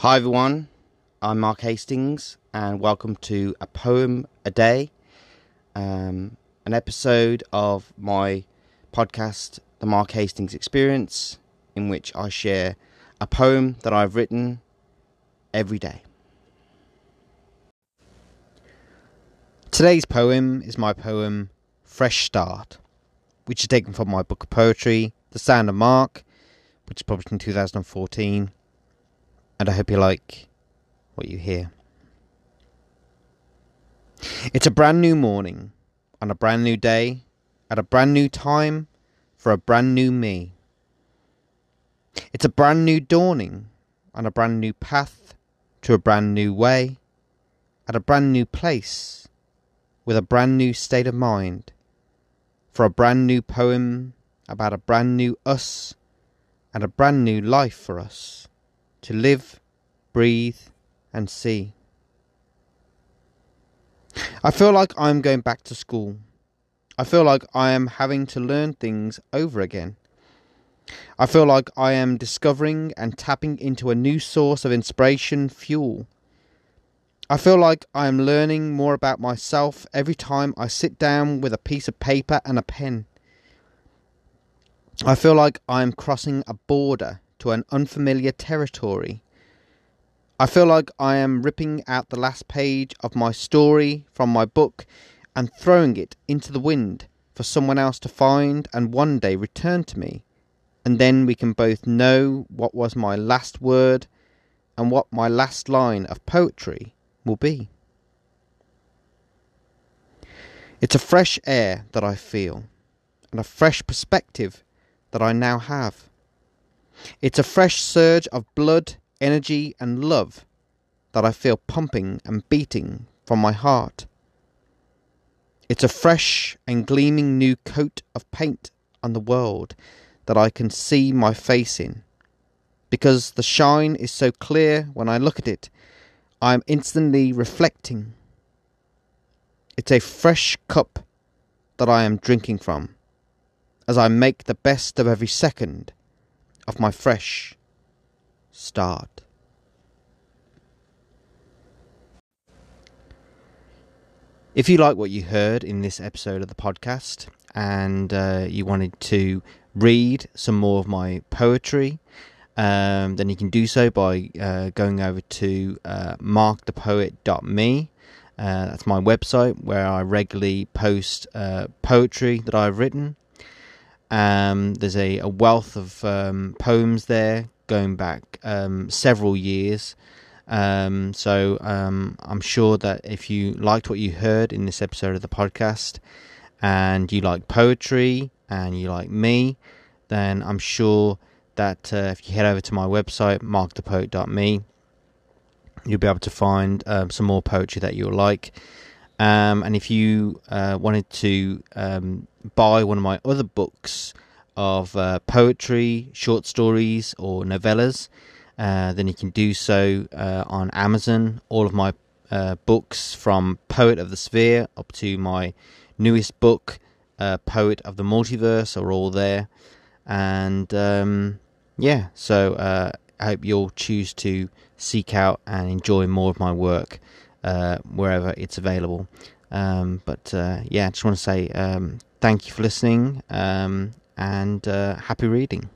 Hi everyone, I'm Mark Hastings, and welcome to A Poem a Day, um, an episode of my podcast, The Mark Hastings Experience, in which I share a poem that I've written every day. Today's poem is my poem Fresh Start, which is taken from my book of poetry, The Sound of Mark, which is published in 2014 and I hope you like what you hear. It's a brand new morning, on a brand new day, at a brand new time, for a brand new me. It's a brand new dawning, on a brand new path, to a brand new way, at a brand new place, with a brand new state of mind, for a brand new poem about a brand new us, and a brand new life for us to live, breathe, and see. I feel like I'm going back to school. I feel like I am having to learn things over again. I feel like I am discovering and tapping into a new source of inspiration fuel. I feel like I am learning more about myself every time I sit down with a piece of paper and a pen. I feel like I am crossing a border to an unfamiliar territory. I feel like I am ripping out the last page of my story from my book and throwing it into the wind for someone else to find and one day return to me. And then we can both know what was my last word and what my last line of poetry will be. It's a fresh air that I feel and a fresh perspective that I now have. It's a fresh surge of blood, energy, and love that I feel pumping and beating from my heart. It's a fresh and gleaming new coat of paint on the world that I can see my face in. Because the shine is so clear when I look at it, I am instantly reflecting. It's a fresh cup that I am drinking from, as I make the best of every second of my fresh start. If you like what you heard in this episode of the podcast and uh, you wanted to read some more of my poetry, um, then you can do so by uh, going over to uh, markthepoet.me. Uh, that's my website where I regularly post uh, poetry that I've written. Um, there's a, a, wealth of um, poems there going back um, several years. Um, so um, I'm sure that if you liked what you heard in this episode of the podcast and you like poetry and you like me, then I'm sure that uh, if you head over to my website, markthepoet.me, you'll be able to find um, some more poetry that you'll like. And if you uh, wanted to buy one of my other books of uh, poetry, short stories, or novellas, uh, then you can do so uh, on Amazon. All of my uh, books from Poet of the Sphere up to my newest book, uh, Poet of the Multiverse, are all there. And um, yeah, so I hope you'll choose to seek out and enjoy more of my work uh, wherever it's available. Um, but uh, yeah, I just want to say um, thank you for listening um, and uh, happy reading.